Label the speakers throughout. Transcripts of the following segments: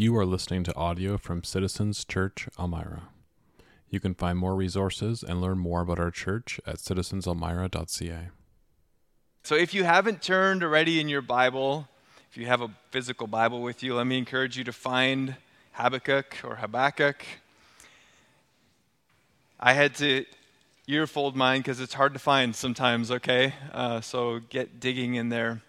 Speaker 1: You are listening to audio from Citizens Church Elmira. You can find more resources and learn more about our church at citizenselmira.ca.
Speaker 2: So, if you haven't turned already in your Bible, if you have a physical Bible with you, let me encourage you to find Habakkuk or Habakkuk. I had to earfold mine because it's hard to find sometimes, okay? Uh, so, get digging in there.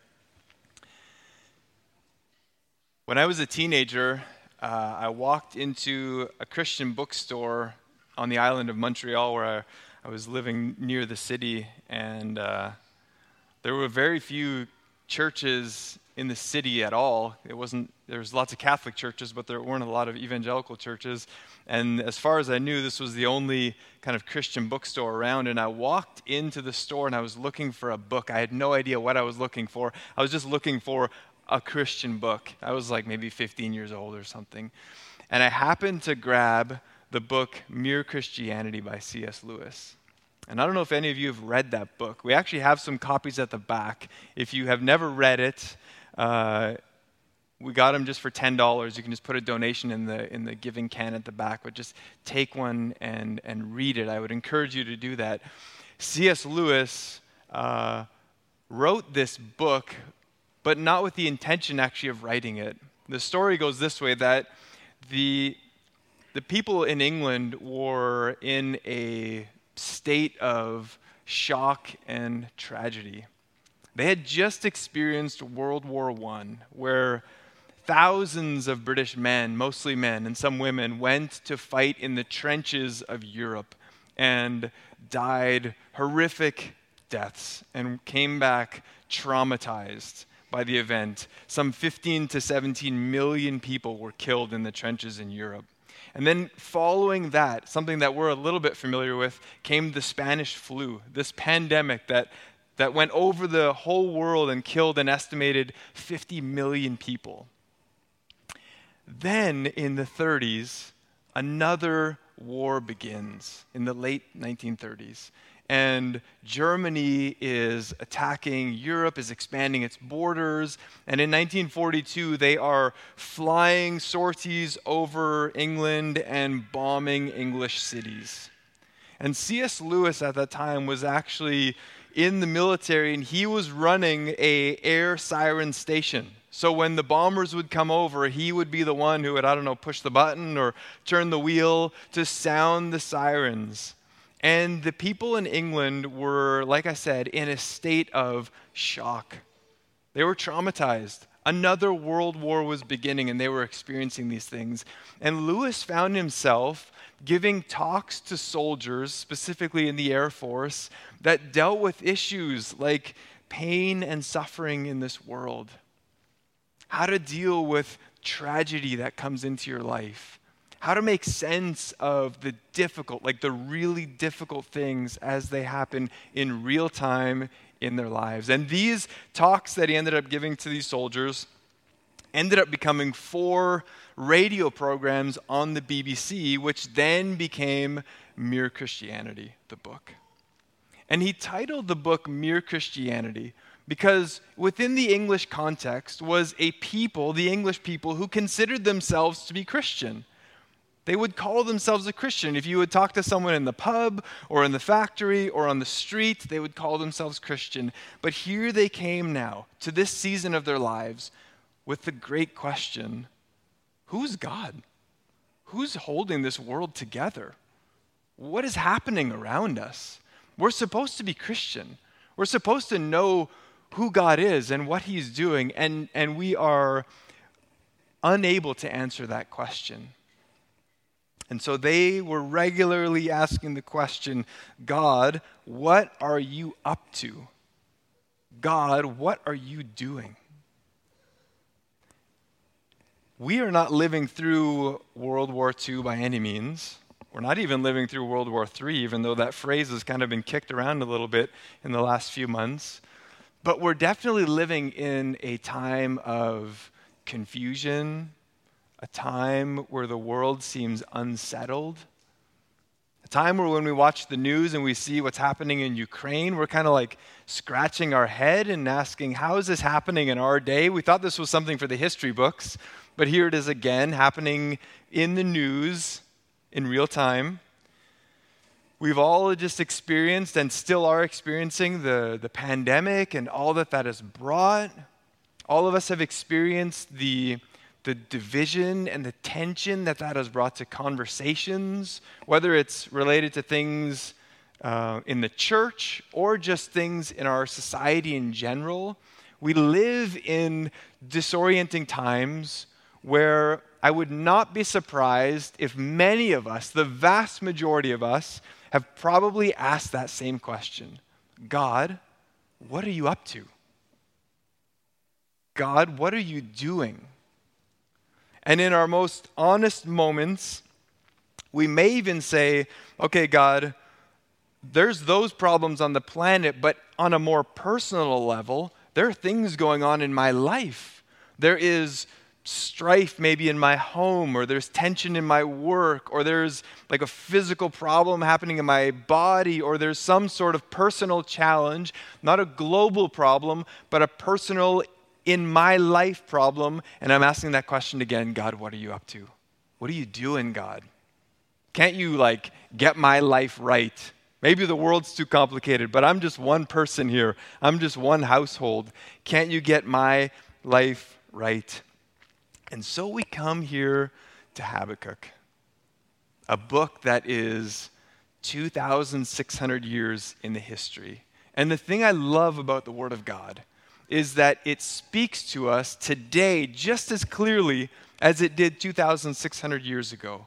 Speaker 2: When I was a teenager, uh, I walked into a Christian bookstore on the island of Montreal where I, I was living near the city, and uh, there were very few churches in the city at all. It wasn't there was lots of Catholic churches, but there weren't a lot of evangelical churches. And as far as I knew, this was the only kind of Christian bookstore around. And I walked into the store and I was looking for a book. I had no idea what I was looking for. I was just looking for a Christian book. I was like maybe 15 years old or something. And I happened to grab the book Mere Christianity by C.S. Lewis. And I don't know if any of you have read that book. We actually have some copies at the back. If you have never read it, uh, we got them just for ten dollars. You can just put a donation in the in the giving can at the back, but just take one and and read it. I would encourage you to do that. C.S. Lewis uh, wrote this book but not with the intention actually of writing it. The story goes this way that the, the people in England were in a state of shock and tragedy. They had just experienced World War I, where thousands of British men, mostly men and some women, went to fight in the trenches of Europe and died horrific deaths and came back traumatized by the event. Some 15 to 17 million people were killed in the trenches in Europe. And then, following that, something that we're a little bit familiar with, came the Spanish flu, this pandemic that, that went over the whole world and killed an estimated 50 million people. Then, in the 30s, another war begins in the late 1930s and Germany is attacking Europe, is expanding its borders. And in 1942, they are flying sorties over England and bombing English cities. And C.S. Lewis at that time was actually in the military and he was running a air siren station. So when the bombers would come over, he would be the one who would, I don't know, push the button or turn the wheel to sound the sirens. And the people in England were, like I said, in a state of shock. They were traumatized. Another world war was beginning, and they were experiencing these things. And Lewis found himself giving talks to soldiers, specifically in the Air Force, that dealt with issues like pain and suffering in this world, how to deal with tragedy that comes into your life how to make sense of the difficult, like the really difficult things as they happen in real time in their lives. And these talks that he ended up giving to these soldiers ended up becoming four radio programs on the BBC, which then became Mere Christianity, the book. And he titled the book Mere Christianity because within the English context was a people, the English people, who considered themselves to be Christian. They would call themselves a Christian. If you would talk to someone in the pub or in the factory or on the street, they would call themselves Christian. But here they came now to this season of their lives with the great question who's God? Who's holding this world together? What is happening around us? We're supposed to be Christian. We're supposed to know who God is and what He's doing, and, and we are unable to answer that question. And so they were regularly asking the question God, what are you up to? God, what are you doing? We are not living through World War II by any means. We're not even living through World War III, even though that phrase has kind of been kicked around a little bit in the last few months. But we're definitely living in a time of confusion a time where the world seems unsettled, A time where when we watch the news and we see what's happening in Ukraine, we're kind of like scratching our head and asking, how is this happening in our day? We thought this was something for the history books, but here it is again happening in the news in real time. We've all just experienced and still are experiencing the, the pandemic and all that that has brought. All of us have experienced the, the division and the tension that that has brought to conversations, whether it's related to things uh, in the church or just things in our society in general. We live in disorienting times where I would not be surprised if many of us, the vast majority of us, have probably asked that same question God, what are you up to? God, what are you doing? And in our most honest moments, we may even say, okay, God, there's those problems on the planet, but on a more personal level, there are things going on in my life. There is strife maybe in my home, or there's tension in my work, or there's like a physical problem happening in my body, or there's some sort of personal challenge, not a global problem, but a personal in my life problem. And I'm asking that question again God, what are you up to? What are you doing, God? Can't you like get my life right? Maybe the world's too complicated, but I'm just one person here. I'm just one household. Can't you get my life right? And so we come here to Habakkuk, a book that is 2,600 years in the history. And the thing I love about the Word of God is that it speaks to us today just as clearly as it did 2,600 years ago.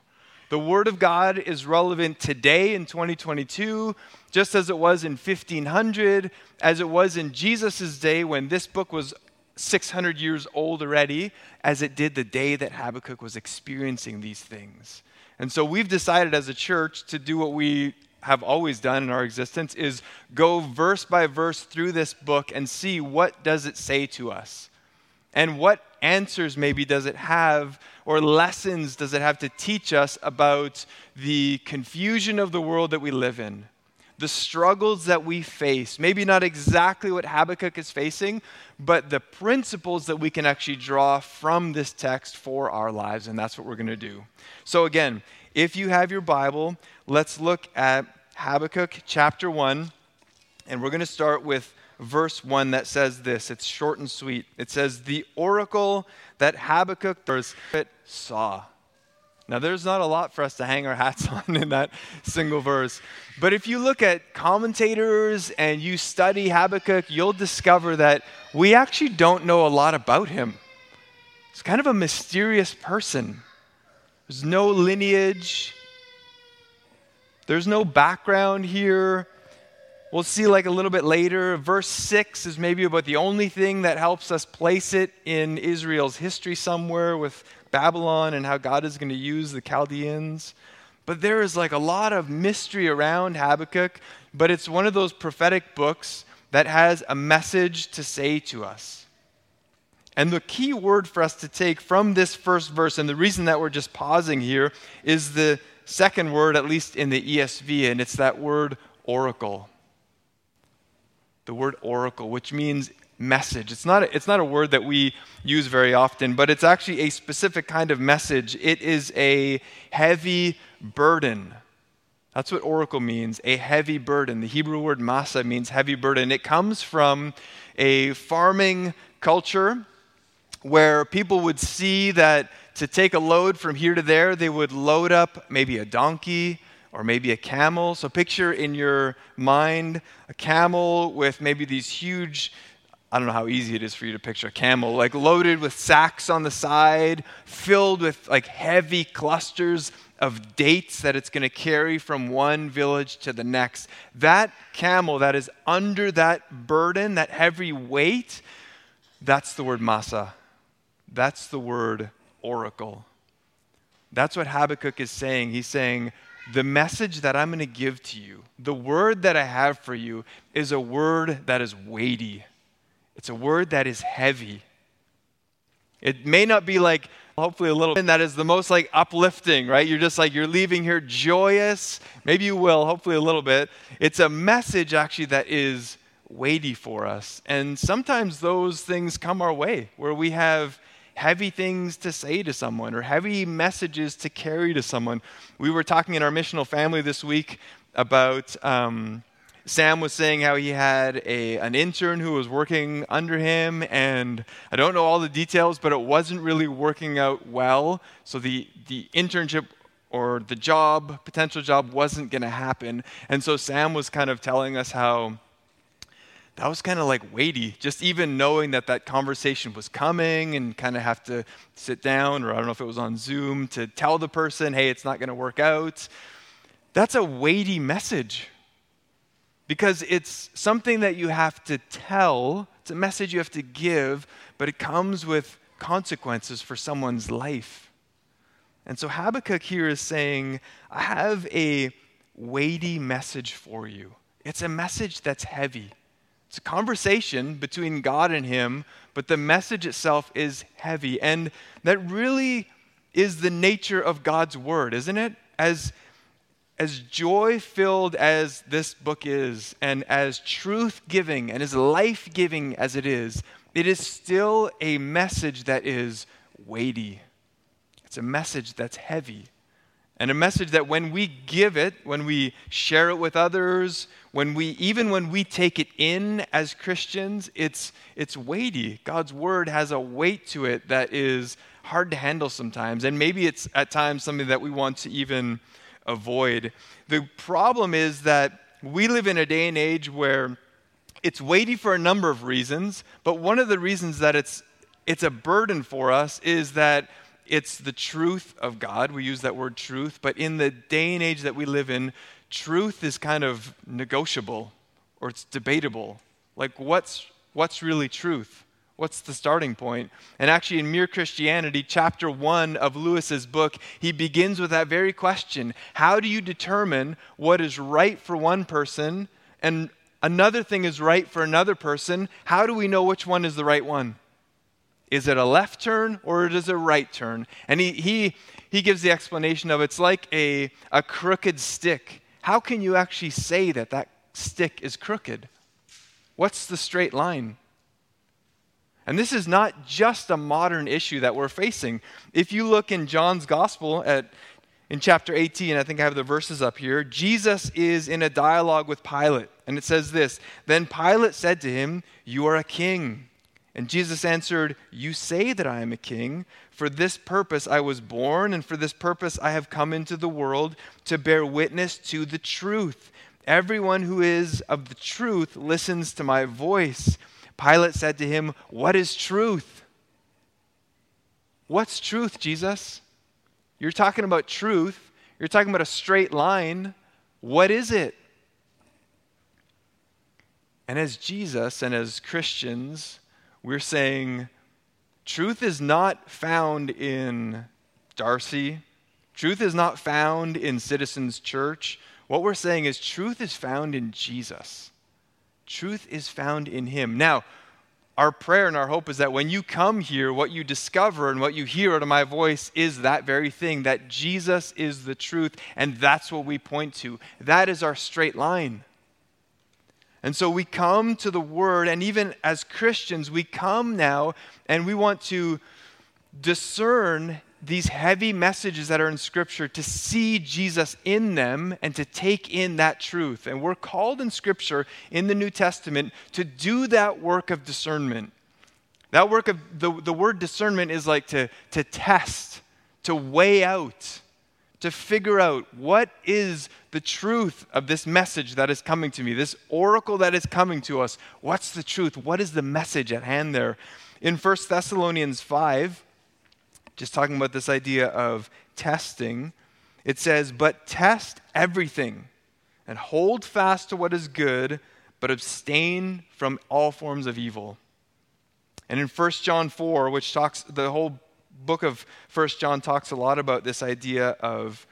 Speaker 2: The Word of God is relevant today in 2022, just as it was in 1500, as it was in Jesus' day when this book was 600 years old already, as it did the day that Habakkuk was experiencing these things. And so we've decided as a church to do what we have always done in our existence is go verse by verse through this book and see what does it say to us and what answers maybe does it have or lessons does it have to teach us about the confusion of the world that we live in the struggles that we face. Maybe not exactly what Habakkuk is facing, but the principles that we can actually draw from this text for our lives, and that's what we're going to do. So, again, if you have your Bible, let's look at Habakkuk chapter 1, and we're going to start with verse 1 that says this. It's short and sweet. It says, The oracle that Habakkuk saw. Now, there's not a lot for us to hang our hats on in that single verse. But if you look at commentators and you study Habakkuk, you'll discover that we actually don't know a lot about him. He's kind of a mysterious person. There's no lineage, there's no background here. We'll see, like a little bit later, verse 6 is maybe about the only thing that helps us place it in Israel's history somewhere with Babylon and how God is going to use the Chaldeans. But there is like a lot of mystery around Habakkuk, but it's one of those prophetic books that has a message to say to us. And the key word for us to take from this first verse, and the reason that we're just pausing here, is the second word, at least in the ESV, and it's that word oracle. The word oracle, which means message. It's not, a, it's not a word that we use very often, but it's actually a specific kind of message. It is a heavy burden. That's what oracle means, a heavy burden. The Hebrew word masa means heavy burden. It comes from a farming culture where people would see that to take a load from here to there, they would load up maybe a donkey or maybe a camel. So picture in your mind a camel with maybe these huge I don't know how easy it is for you to picture a camel, like loaded with sacks on the side, filled with like heavy clusters of dates that it's going to carry from one village to the next. That camel that is under that burden, that heavy weight, that's the word masa. That's the word oracle. That's what Habakkuk is saying. He's saying, the message that I'm going to give to you, the word that I have for you, is a word that is weighty it's a word that is heavy. It may not be like, hopefully, a little, that is the most like uplifting, right? You're just like, you're leaving here joyous. Maybe you will, hopefully, a little bit. It's a message actually that is weighty for us. And sometimes those things come our way where we have heavy things to say to someone or heavy messages to carry to someone. We were talking in our missional family this week about um, Sam was saying how he had a, an intern who was working under him, and I don't know all the details, but it wasn't really working out well. So the, the internship or the job, potential job, wasn't going to happen. And so Sam was kind of telling us how that was kind of like weighty, just even knowing that that conversation was coming and kind of have to sit down, or I don't know if it was on Zoom, to tell the person, hey, it's not going to work out. That's a weighty message because it's something that you have to tell, it's a message you have to give, but it comes with consequences for someone's life. And so Habakkuk here is saying, I have a weighty message for you. It's a message that's heavy. It's a conversation between God and him, but the message itself is heavy. And that really is the nature of God's word, isn't it? As, as joy filled as this book is, and as truth giving and as life giving as it is, it is still a message that is weighty. It's a message that's heavy. And a message that when we give it, when we share it with others, when we even when we take it in as Christians, it's it's weighty. God's word has a weight to it that is hard to handle sometimes. And maybe it's at times something that we want to even avoid. The problem is that we live in a day and age where it's weighty for a number of reasons, but one of the reasons that it's it's a burden for us is that it's the truth of God. We use that word truth, but in the day and age that we live in, truth is kind of negotiable or it's debatable. Like, what's, what's really truth? What's the starting point? And actually, in Mere Christianity, chapter one of Lewis's book, he begins with that very question How do you determine what is right for one person and another thing is right for another person? How do we know which one is the right one? Is it a left turn or is it a right turn? And he, he, he gives the explanation of it's like a, a crooked stick. How can you actually say that that stick is crooked? What's the straight line? And this is not just a modern issue that we're facing. If you look in John's gospel at in chapter 18, I think I have the verses up here, Jesus is in a dialogue with Pilate, and it says this Then Pilate said to him, You are a king. And Jesus answered, You say that I am a king. For this purpose I was born, and for this purpose I have come into the world to bear witness to the truth. Everyone who is of the truth listens to my voice. Pilate said to him, What is truth? What's truth, Jesus? You're talking about truth. You're talking about a straight line. What is it? And as Jesus and as Christians, we're saying truth is not found in Darcy, truth is not found in Citizens Church. What we're saying is truth is found in Jesus. Truth is found in Him. Now, our prayer and our hope is that when you come here, what you discover and what you hear out of my voice is that very thing that Jesus is the truth, and that's what we point to. That is our straight line. And so we come to the Word, and even as Christians, we come now and we want to discern these heavy messages that are in Scripture to see Jesus in them and to take in that truth. And we're called in Scripture in the New Testament to do that work of discernment. That work of the, the word discernment is like to, to test, to weigh out to figure out what is the truth of this message that is coming to me, this oracle that is coming to us. What's the truth? What is the message at hand there? In 1 Thessalonians 5, just talking about this idea of testing, it says, But test everything and hold fast to what is good, but abstain from all forms of evil. And in 1 John 4, which talks, the whole book of First John talks a lot about this idea of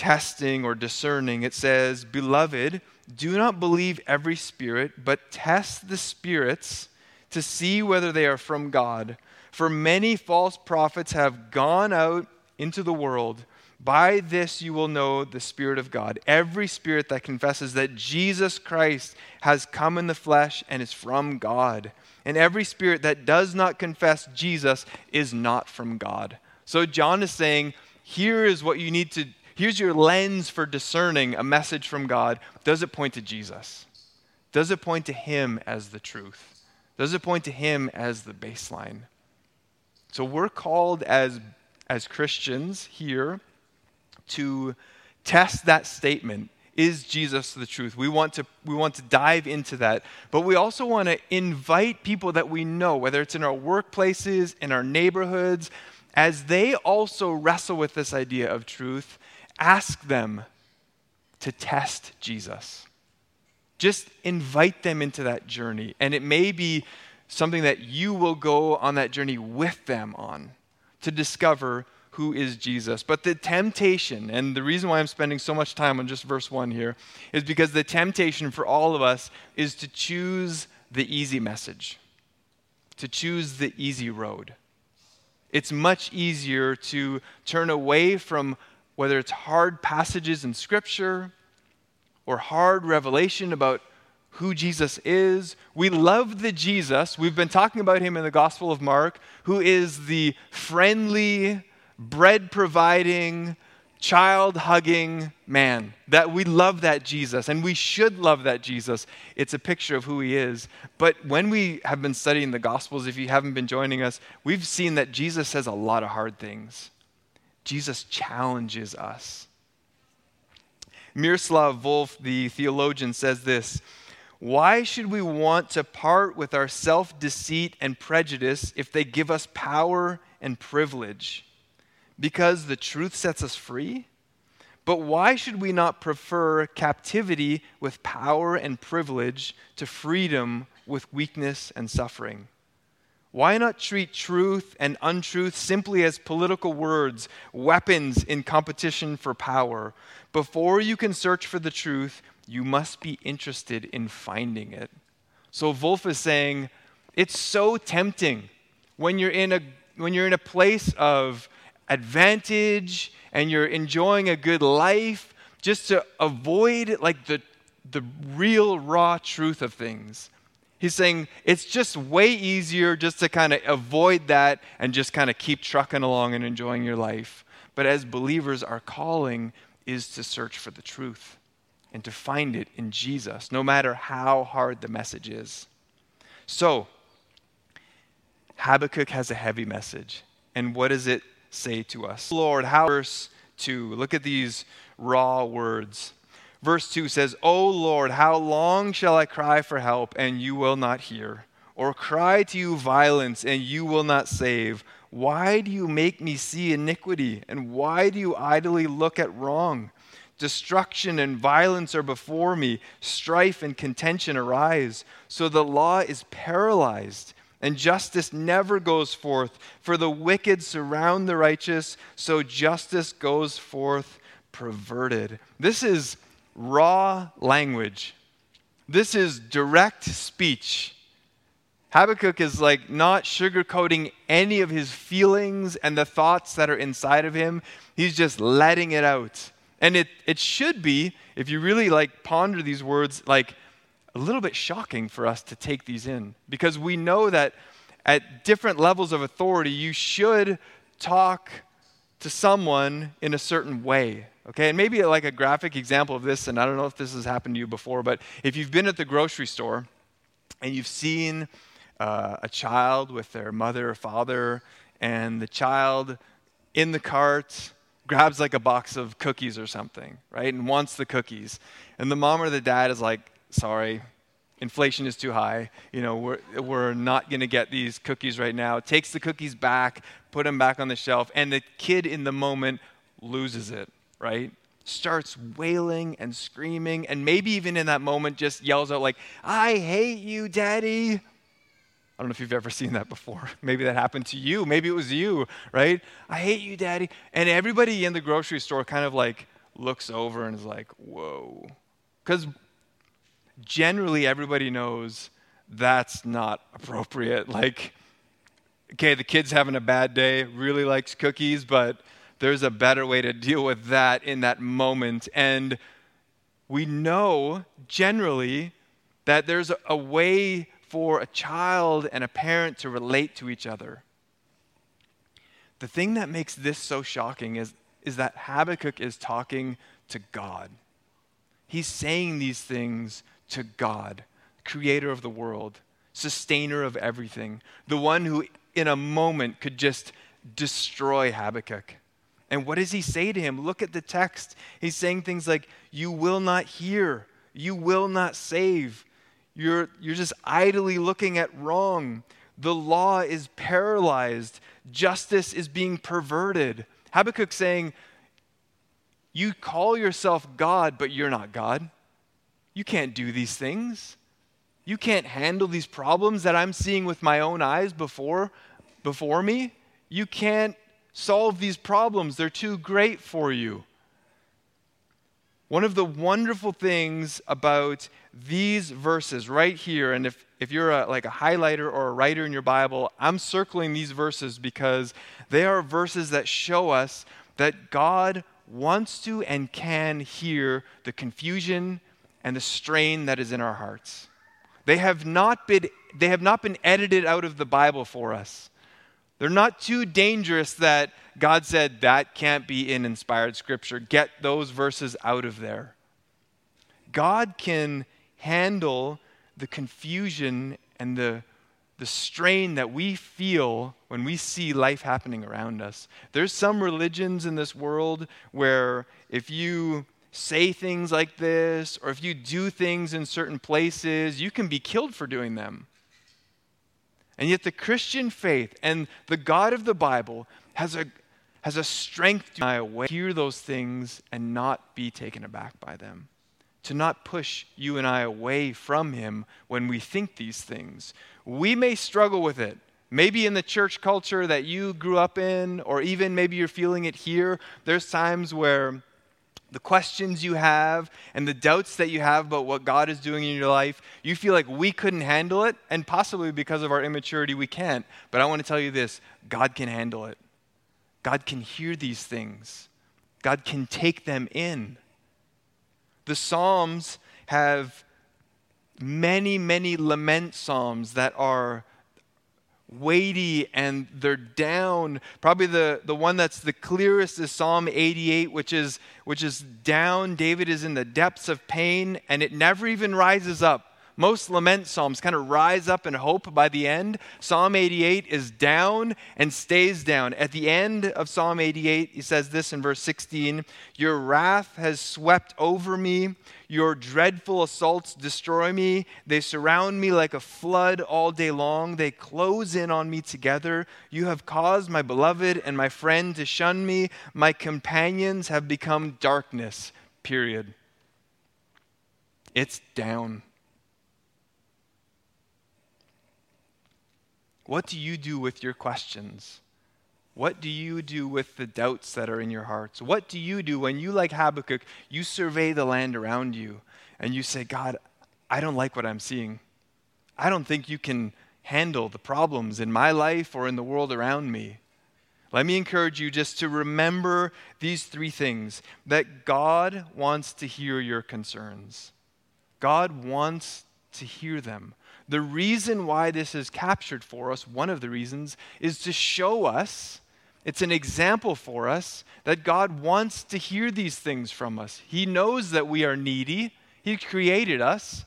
Speaker 2: testing or discerning. It says, Beloved, do not believe every spirit, but test the spirits to see whether they are from God. For many false prophets have gone out into the world. By this you will know the Spirit of God. Every spirit that confesses that Jesus Christ has come in the flesh and is from God. And every spirit that does not confess Jesus is not from God. So John is saying, here is what you need to, here's your lens for discerning a message from God. Does it point to Jesus? Does it point to Him as the truth? Does it point to Him as the baseline? So we're called as, as Christians here to test that statement. Is Jesus the truth? We want to we want to dive into that, but we also want to invite people that we know, whether it's in our workplaces, in our neighborhoods, as they also wrestle with this idea of truth, ask them to test Jesus. Just invite them into that journey, and it may be something that you will go on that journey with them on to discover who is Jesus. But the temptation, and the reason why I'm spending so much time on just verse 1 here, is because the temptation for all of us is to choose the easy message, to choose the easy road. It's much easier to turn away from whether it's hard passages in Scripture or hard revelation about who Jesus is. We love the Jesus, we've been talking about him in the Gospel of Mark, who is the friendly, bread providing, child hugging man. That we love that Jesus, and we should love that Jesus. It's a picture of who he is. But when we have been studying the Gospels, if you haven't been joining us, we've seen that Jesus says a lot of hard things. Jesus challenges us. Miroslav Volf, the theologian, says this why should we want to part with our self deceit and prejudice if they give us power and privilege? Because the truth sets us free? But why should we not prefer captivity with power and privilege to freedom with weakness and suffering? Why not treat truth and untruth simply as political words, weapons in competition for power? Before you can search for the truth, you must be interested in finding it. So Volf is saying it's so tempting when you're in a when you're in a place of advantage and you're enjoying a good life just to avoid like the the real raw truth of things. He's saying it's just way easier just to kind of avoid that and just kind of keep trucking along and enjoying your life. But as believers, our calling is to search for the truth and to find it in Jesus, no matter how hard the message is. So, Habakkuk has a heavy message. And what does it say to us? Lord, how, verse 2, look at these raw words. Verse 2 says, O Lord, how long shall I cry for help, and you will not hear? Or cry to you violence, and you will not save? Why do you make me see iniquity, and why do you idly look at wrong? Destruction and violence are before me. Strife and contention arise. So the law is paralyzed, and justice never goes forth. For the wicked surround the righteous, so justice goes forth perverted. This is raw language. This is direct speech. Habakkuk is like not sugarcoating any of his feelings and the thoughts that are inside of him. He's just letting it out. And it, it should be, if you really like ponder these words, like a little bit shocking for us to take these in. Because we know that at different levels of authority, you should talk to someone in a certain way. Okay, and maybe like a graphic example of this, and I don't know if this has happened to you before, but if you've been at the grocery store and you've seen uh, a child with their mother or father, and the child in the cart grabs like a box of cookies or something, right? And wants the cookies. And the mom or the dad is like, sorry, inflation is too high. You know, we're, we're not going to get these cookies right now. Takes the cookies back, put them back on the shelf, and the kid in the moment loses it, right? Starts wailing and screaming, and maybe even in that moment just yells out, like, I hate you, daddy. I don't know if you've ever seen that before. Maybe that happened to you. Maybe it was you, right? I hate you, daddy. And everybody in the grocery store kind of like looks over and is like, whoa. Because generally everybody knows that's not appropriate. Like, okay, the kid's having a bad day, really likes cookies, but there's a better way to deal with that in that moment. And we know generally that there's a way for a child and a parent to relate to each other. The thing that makes this so shocking is, is that Habakkuk is talking to God. He's saying these things to God, creator of the world, sustainer of everything, the one who in a moment could just destroy Habakkuk. And what does he say to him? Look at the text. He's saying things like, You will not hear, you will not save. You're, you're just idly looking at wrong. The law is paralyzed, justice is being perverted. Habakkuk saying, You call yourself God, but you're not God. You can't do these things. You can't handle these problems that I'm seeing with my own eyes before, before me. You can't solve these problems. They're too great for you. One of the wonderful things about these verses right here, and if, if you're a, like a highlighter or a writer in your Bible, I'm circling these verses because they are verses that show us that God wants to and can hear the confusion and the strain that is in our hearts. They have not been, they have not been edited out of the Bible for us. They're not too dangerous that God said that can't be in inspired scripture. Get those verses out of there. God can handle the confusion and the, the strain that we feel when we see life happening around us. There's some religions in this world where if you say things like this or if you do things in certain places, you can be killed for doing them. And yet, the Christian faith and the God of the Bible has a, has a strength to hear those things and not be taken aback by them. To not push you and I away from Him when we think these things. We may struggle with it. Maybe in the church culture that you grew up in, or even maybe you're feeling it here, there's times where the questions you have and the doubts that you have about what God is doing in your life, you feel like we couldn't handle it, and possibly because of our immaturity, we can't. But I want to tell you this God can handle it. God can hear these things, God can take them in. The Psalms have many, many lament psalms that are weighty and they're down. Probably the, the one that's the clearest is Psalm 88, which is, which is down. David is in the depths of pain and it never even rises up. Most lament psalms kind of rise up in hope by the end. Psalm 88 is down and stays down. At the end of Psalm 88, he says this in verse 16 Your wrath has swept over me. Your dreadful assaults destroy me. They surround me like a flood all day long. They close in on me together. You have caused my beloved and my friend to shun me. My companions have become darkness. Period. It's down. What do you do with your questions? What do you do with the doubts that are in your hearts? What do you do when you, like Habakkuk, you survey the land around you and you say, God, I don't like what I'm seeing. I don't think you can handle the problems in my life or in the world around me. Let me encourage you just to remember these three things that God wants to hear your concerns. God wants to hear them. The reason why this is captured for us, one of the reasons, is to show us, it's an example for us, that God wants to hear these things from us. He knows that we are needy, He created us.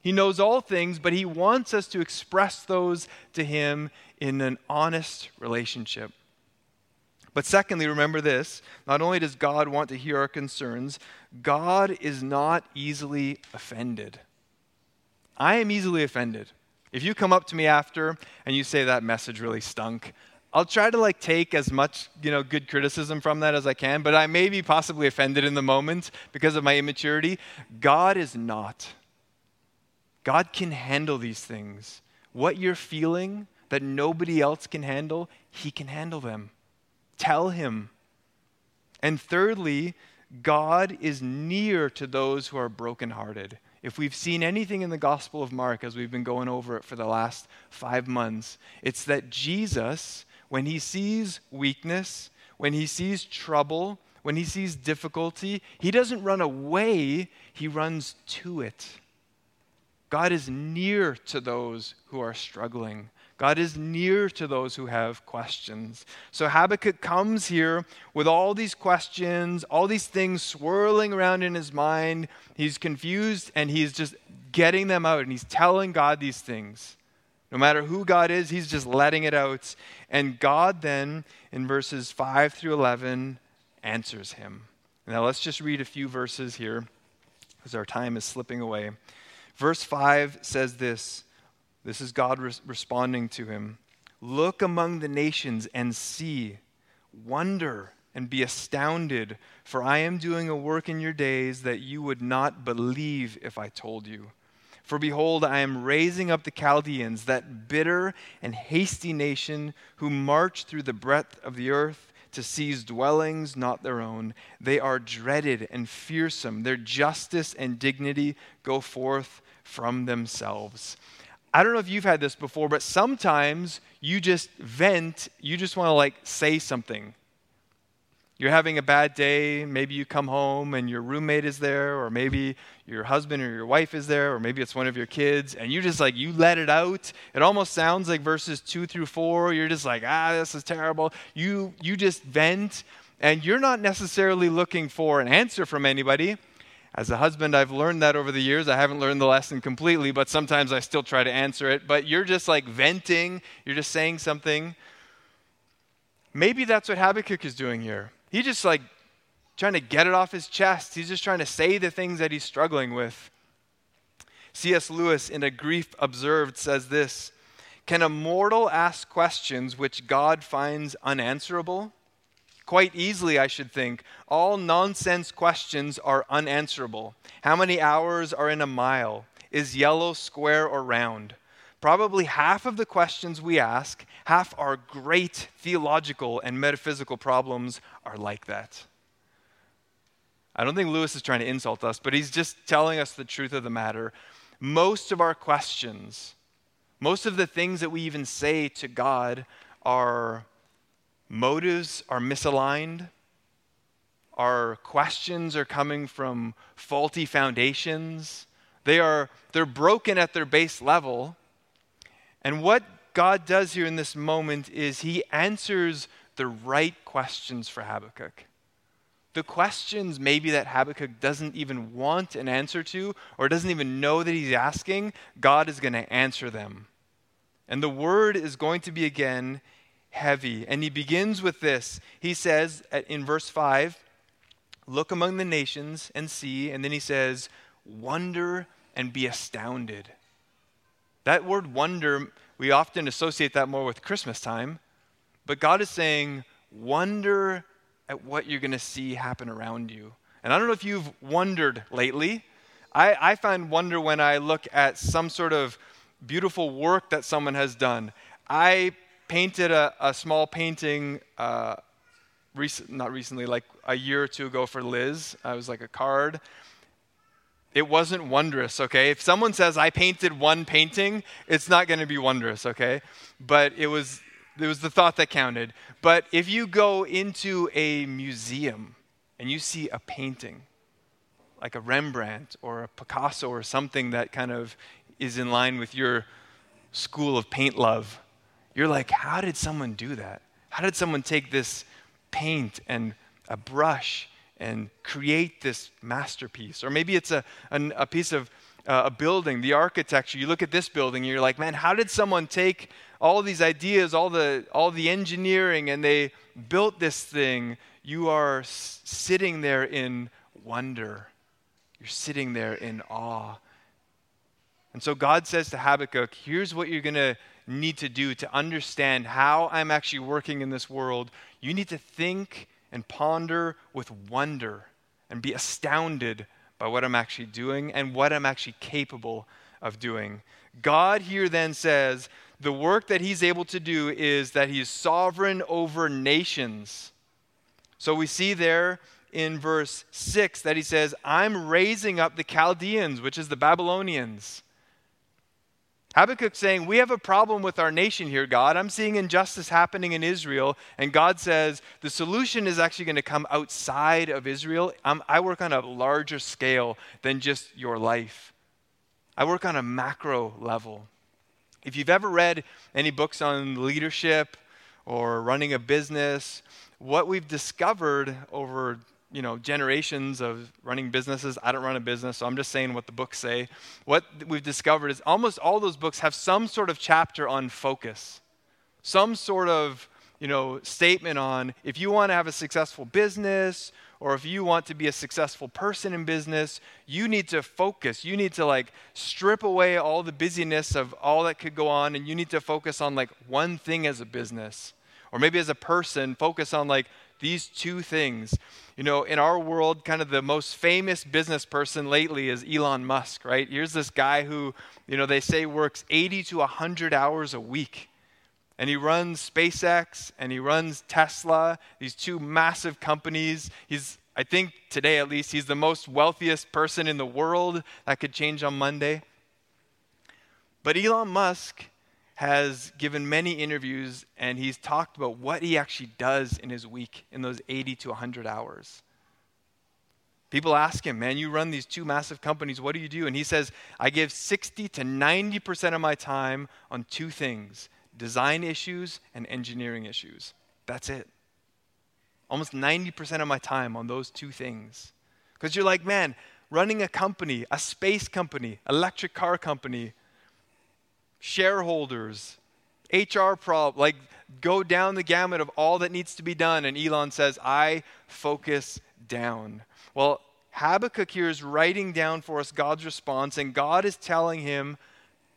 Speaker 2: He knows all things, but He wants us to express those to Him in an honest relationship. But secondly, remember this not only does God want to hear our concerns, God is not easily offended. I am easily offended. If you come up to me after and you say that message really stunk, I'll try to like take as much, you know, good criticism from that as I can, but I may be possibly offended in the moment because of my immaturity. God is not. God can handle these things. What you're feeling that nobody else can handle, he can handle them. Tell him. And thirdly, God is near to those who are brokenhearted. If we've seen anything in the Gospel of Mark as we've been going over it for the last five months, it's that Jesus, when he sees weakness, when he sees trouble, when he sees difficulty, he doesn't run away, he runs to it. God is near to those who are struggling. God is near to those who have questions. So Habakkuk comes here with all these questions, all these things swirling around in his mind. He's confused and he's just getting them out and he's telling God these things. No matter who God is, he's just letting it out. And God then, in verses 5 through 11, answers him. Now let's just read a few verses here as our time is slipping away. Verse 5 says this this is God re- responding to him. Look among the nations and see, wonder and be astounded, for I am doing a work in your days that you would not believe if I told you. For behold, I am raising up the Chaldeans, that bitter and hasty nation who march through the breadth of the earth to seize dwellings not their own. They are dreaded and fearsome. Their justice and dignity go forth from themselves. I don't know if you've had this before, but sometimes you just vent, you just want to like say something. You're having a bad day, maybe you come home and your roommate is there, or maybe your husband or your wife is there, or maybe it's one of your kids, and you just like, you let it out. It almost sounds like verses two through four. You're just like, ah, this is terrible. You, you just vent, and you're not necessarily looking for an answer from anybody. As a husband, I've learned that over the years. I haven't learned the lesson completely, but sometimes I still try to answer it. But you're just like venting, you're just saying something. Maybe that's what Habakkuk is doing here. He just like trying to get it off his chest. He's just trying to say the things that he's struggling with. C.S. Lewis, in A Grief Observed, says this Can a mortal ask questions which God finds unanswerable? Quite easily, I should think. All nonsense questions are unanswerable. How many hours are in a mile? Is yellow square or round? Probably half of the questions we ask, half our great theological and metaphysical problems are like that. I don't think Lewis is trying to insult us, but he's just telling us the truth of the matter. Most of our questions, most of the things that we even say to God are motives are misaligned, our questions are coming from faulty foundations. They are they're broken at their base level. And what God does here in this moment is he answers the right questions for Habakkuk. The questions maybe that Habakkuk doesn't even want an answer to or doesn't even know that he's asking, God is going to answer them. And the word is going to be again heavy. And he begins with this. He says in verse 5, Look among the nations and see. And then he says, Wonder and be astounded. That word wonder, we often associate that more with Christmas time. But God is saying, Wonder at what you're going to see happen around you. And I don't know if you've wondered lately. I, I find wonder when I look at some sort of beautiful work that someone has done. I painted a, a small painting, uh, rec- not recently, like a year or two ago for Liz. I was like a card. It wasn't wondrous, okay? If someone says I painted one painting, it's not going to be wondrous, okay? But it was it was the thought that counted. But if you go into a museum and you see a painting, like a Rembrandt or a Picasso or something that kind of is in line with your school of paint love, you're like, how did someone do that? How did someone take this paint and a brush and create this masterpiece? Or maybe it's a, a, a piece of uh, a building, the architecture. You look at this building and you're like, man, how did someone take all these ideas, all the, all the engineering, and they built this thing? You are s- sitting there in wonder. You're sitting there in awe. And so God says to Habakkuk, here's what you're going to need to do to understand how I'm actually working in this world, you need to think and ponder with wonder and be astounded by what I'm actually doing and what I'm actually capable of doing. God here then says the work that he's able to do is that he is sovereign over nations. So we see there in verse 6 that he says, I'm raising up the Chaldeans, which is the Babylonians. Habakkuk's saying, We have a problem with our nation here, God. I'm seeing injustice happening in Israel. And God says, The solution is actually going to come outside of Israel. I'm, I work on a larger scale than just your life, I work on a macro level. If you've ever read any books on leadership or running a business, what we've discovered over you know generations of running businesses. I don't run a business so i'm just saying what the books say. What we've discovered is almost all those books have some sort of chapter on focus some sort of you know statement on if you want to have a successful business or if you want to be a successful person in business you need to focus. You need to like strip away all the busyness of all that could go on and you need to focus on like one thing as a business or maybe as a person focus on like these two things. You know, in our world, kind of the most famous business person lately is Elon Musk, right? Here's this guy who, you know, they say works 80 to 100 hours a week. And he runs SpaceX and he runs Tesla, these two massive companies. He's, I think today at least, he's the most wealthiest person in the world. That could change on Monday. But Elon Musk has given many interviews and he's talked about what he actually does in his week in those 80 to 100 hours. People ask him, man, you run these two massive companies. What do you do? And he says, I give 60 to 90% of my time on two things design issues and engineering issues. That's it. Almost 90% of my time on those two things. Because you're like, man, running a company, a space company, electric car company, shareholders, HR problem, like go down the gamut of all that needs to be done. And Elon says, I focus down. Well, Habakkuk here is writing down for us God's response, and God is telling him,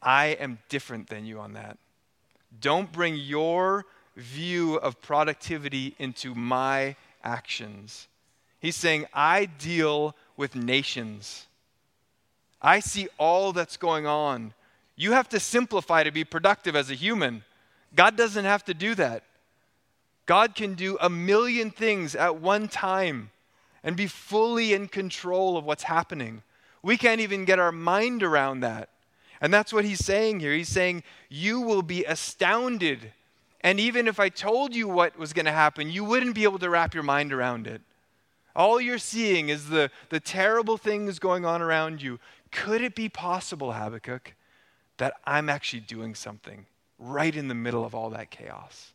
Speaker 2: I am different than you on that. Don't bring your view of productivity into my actions. He's saying, I deal with nations. I see all that's going on. You have to simplify to be productive as a human. God doesn't have to do that. God can do a million things at one time and be fully in control of what's happening. We can't even get our mind around that. And that's what he's saying here. He's saying, You will be astounded. And even if I told you what was going to happen, you wouldn't be able to wrap your mind around it. All you're seeing is the, the terrible things going on around you. Could it be possible, Habakkuk, that I'm actually doing something right in the middle of all that chaos.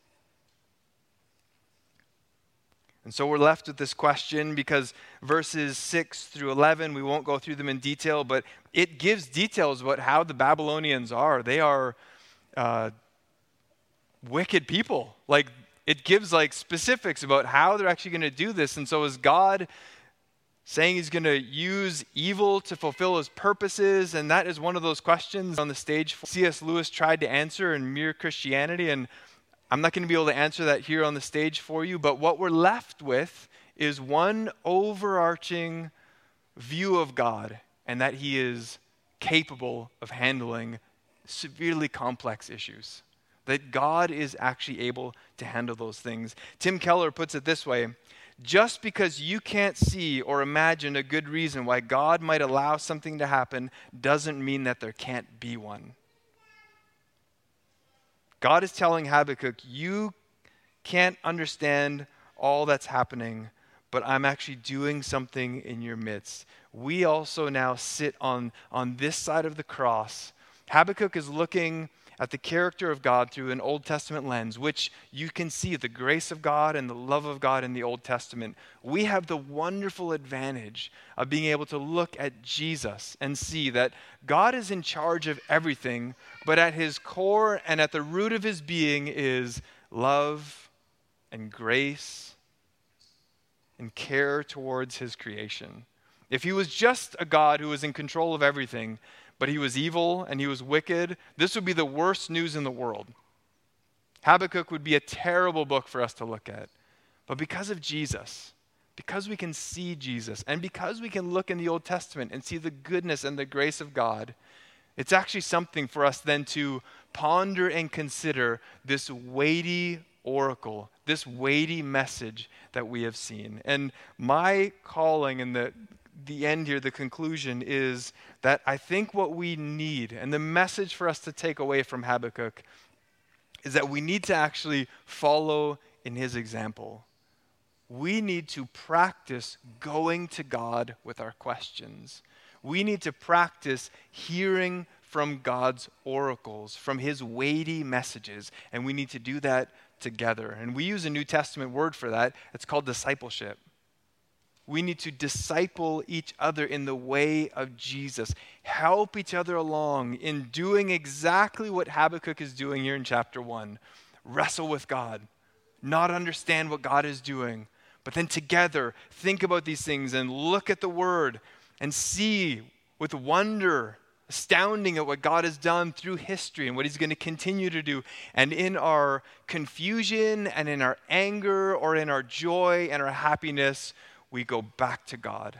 Speaker 2: And so we're left with this question because verses 6 through 11, we won't go through them in detail, but it gives details about how the Babylonians are. They are uh, wicked people. Like, it gives like specifics about how they're actually going to do this. And so as God saying he's going to use evil to fulfill his purposes. And that is one of those questions on the stage C.S. Lewis tried to answer in Mere Christianity. And I'm not going to be able to answer that here on the stage for you. But what we're left with is one overarching view of God, and that he is capable of handling severely complex issues. That God is actually able to handle those things. Tim Keller puts it this way just because you can't see or imagine a good reason why God might allow something to happen doesn't mean that there can't be one. God is telling Habakkuk, You can't understand all that's happening, but I'm actually doing something in your midst. We also now sit on, on this side of the cross. Habakkuk is looking at the character of God through an Old Testament lens, which you can see the grace of God and the love of God in the Old Testament, we have the wonderful advantage of being able to look at Jesus and see that God is in charge of everything, but at his core and at the root of his being is love and grace and care towards his creation. If he was just a God who was in control of everything, but he was evil and he was wicked, this would be the worst news in the world. Habakkuk would be a terrible book for us to look at. But because of Jesus, because we can see Jesus, and because we can look in the Old Testament and see the goodness and the grace of God, it's actually something for us then to ponder and consider this weighty, oracle, this weighty message that we have seen. And my calling and the, the end here, the conclusion is that I think what we need, and the message for us to take away from Habakkuk, is that we need to actually follow in his example. We need to practice going to God with our questions. We need to practice hearing from God's oracles, from his weighty messages, and we need to do that together. And we use a New Testament word for that. It's called discipleship. We need to disciple each other in the way of Jesus, help each other along in doing exactly what Habakkuk is doing here in chapter 1 wrestle with God, not understand what God is doing, but then together think about these things and look at the Word and see with wonder, astounding at what God has done through history and what He's going to continue to do. And in our confusion and in our anger or in our joy and our happiness, we go back to God,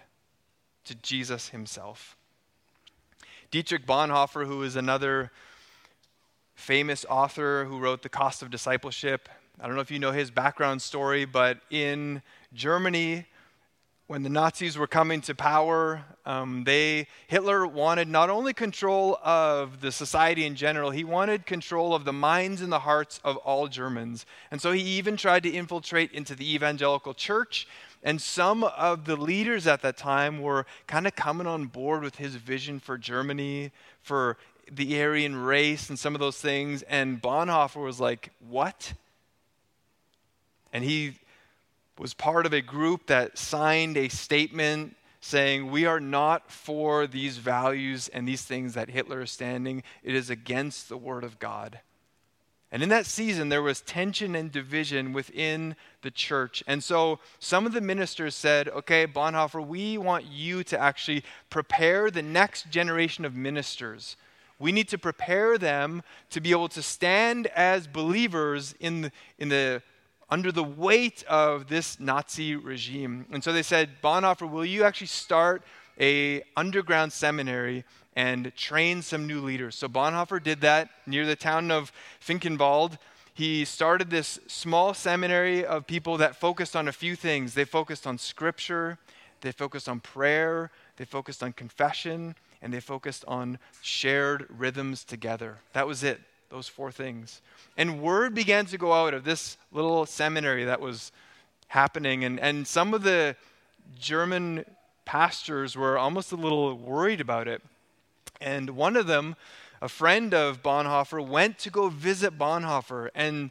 Speaker 2: to Jesus himself. Dietrich Bonhoeffer, who is another famous author who wrote The Cost of Discipleship, I don't know if you know his background story, but in Germany, when the Nazis were coming to power, um, they Hitler wanted not only control of the society in general, he wanted control of the minds and the hearts of all Germans. And so he even tried to infiltrate into the evangelical church and some of the leaders at that time were kind of coming on board with his vision for Germany, for the Aryan race, and some of those things. And Bonhoeffer was like, What? And he was part of a group that signed a statement saying, We are not for these values and these things that Hitler is standing. It is against the Word of God. And in that season, there was tension and division within the church. And so some of the ministers said, okay, Bonhoeffer, we want you to actually prepare the next generation of ministers. We need to prepare them to be able to stand as believers in the, in the, under the weight of this Nazi regime. And so they said, Bonhoeffer, will you actually start a underground seminary and train some new leaders. So Bonhoeffer did that near the town of Finkenwalde. He started this small seminary of people that focused on a few things. They focused on scripture, they focused on prayer, they focused on confession, and they focused on shared rhythms together. That was it, those four things. And word began to go out of this little seminary that was happening, and, and some of the German pastors were almost a little worried about it. And one of them, a friend of Bonhoeffer, went to go visit Bonhoeffer and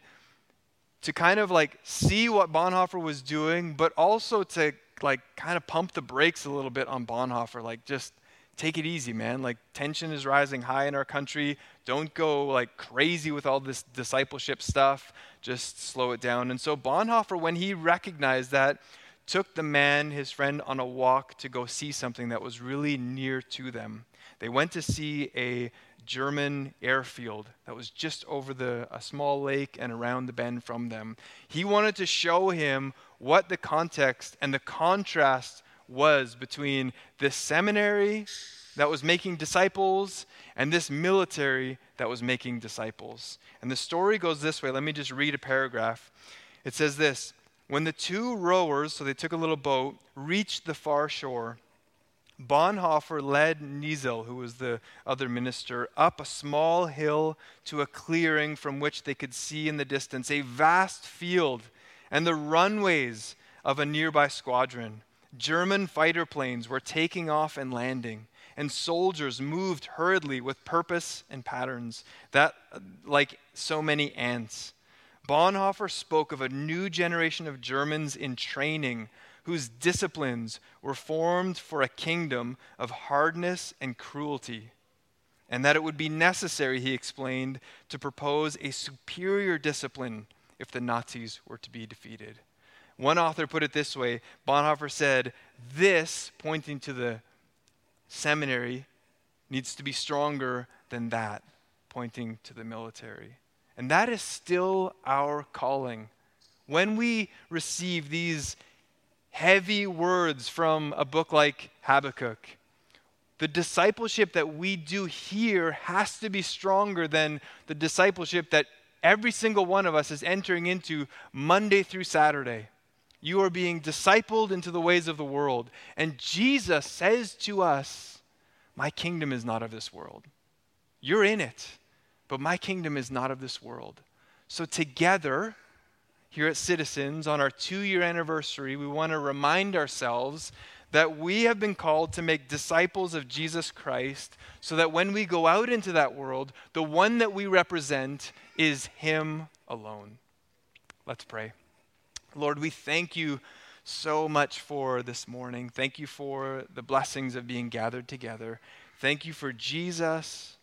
Speaker 2: to kind of like see what Bonhoeffer was doing, but also to like kind of pump the brakes a little bit on Bonhoeffer. Like, just take it easy, man. Like, tension is rising high in our country. Don't go like crazy with all this discipleship stuff. Just slow it down. And so, Bonhoeffer, when he recognized that, took the man, his friend, on a walk to go see something that was really near to them. They went to see a German airfield that was just over the, a small lake and around the bend from them. He wanted to show him what the context and the contrast was between this seminary that was making disciples and this military that was making disciples. And the story goes this way. Let me just read a paragraph. It says this When the two rowers, so they took a little boat, reached the far shore, Bonhoeffer led Niesel, who was the other minister, up a small hill to a clearing from which they could see in the distance a vast field and the runways of a nearby squadron. German fighter planes were taking off and landing, and soldiers moved hurriedly with purpose and patterns that like so many ants. Bonhoeffer spoke of a new generation of Germans in training whose disciplines were formed for a kingdom of hardness and cruelty, and that it would be necessary, he explained, to propose a superior discipline if the Nazis were to be defeated. One author put it this way Bonhoeffer said, This, pointing to the seminary, needs to be stronger than that, pointing to the military. And that is still our calling. When we receive these heavy words from a book like Habakkuk. The discipleship that we do here has to be stronger than the discipleship that every single one of us is entering into Monday through Saturday. You are being discipled into the ways of the world. And Jesus says to us, My kingdom is not of this world. You're in it, but my kingdom is not of this world. So, together, here at Citizens, on our two year anniversary, we want to remind ourselves that we have been called to make disciples of Jesus Christ so that when we go out into that world, the one that we represent is Him alone. Let's pray. Lord, we thank you so much for this morning. Thank you for the blessings of being gathered together. Thank you for Jesus,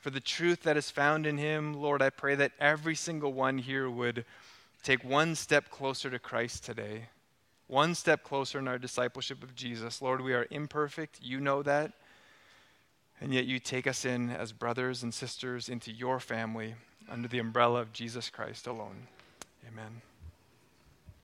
Speaker 2: for the truth that is found in Him. Lord, I pray that every single one here would take one step closer to Christ today one step closer in our discipleship of Jesus. Lord, we are imperfect. You know that. And yet you take us in as brothers and sisters into your family under the umbrella of Jesus Christ alone. Amen.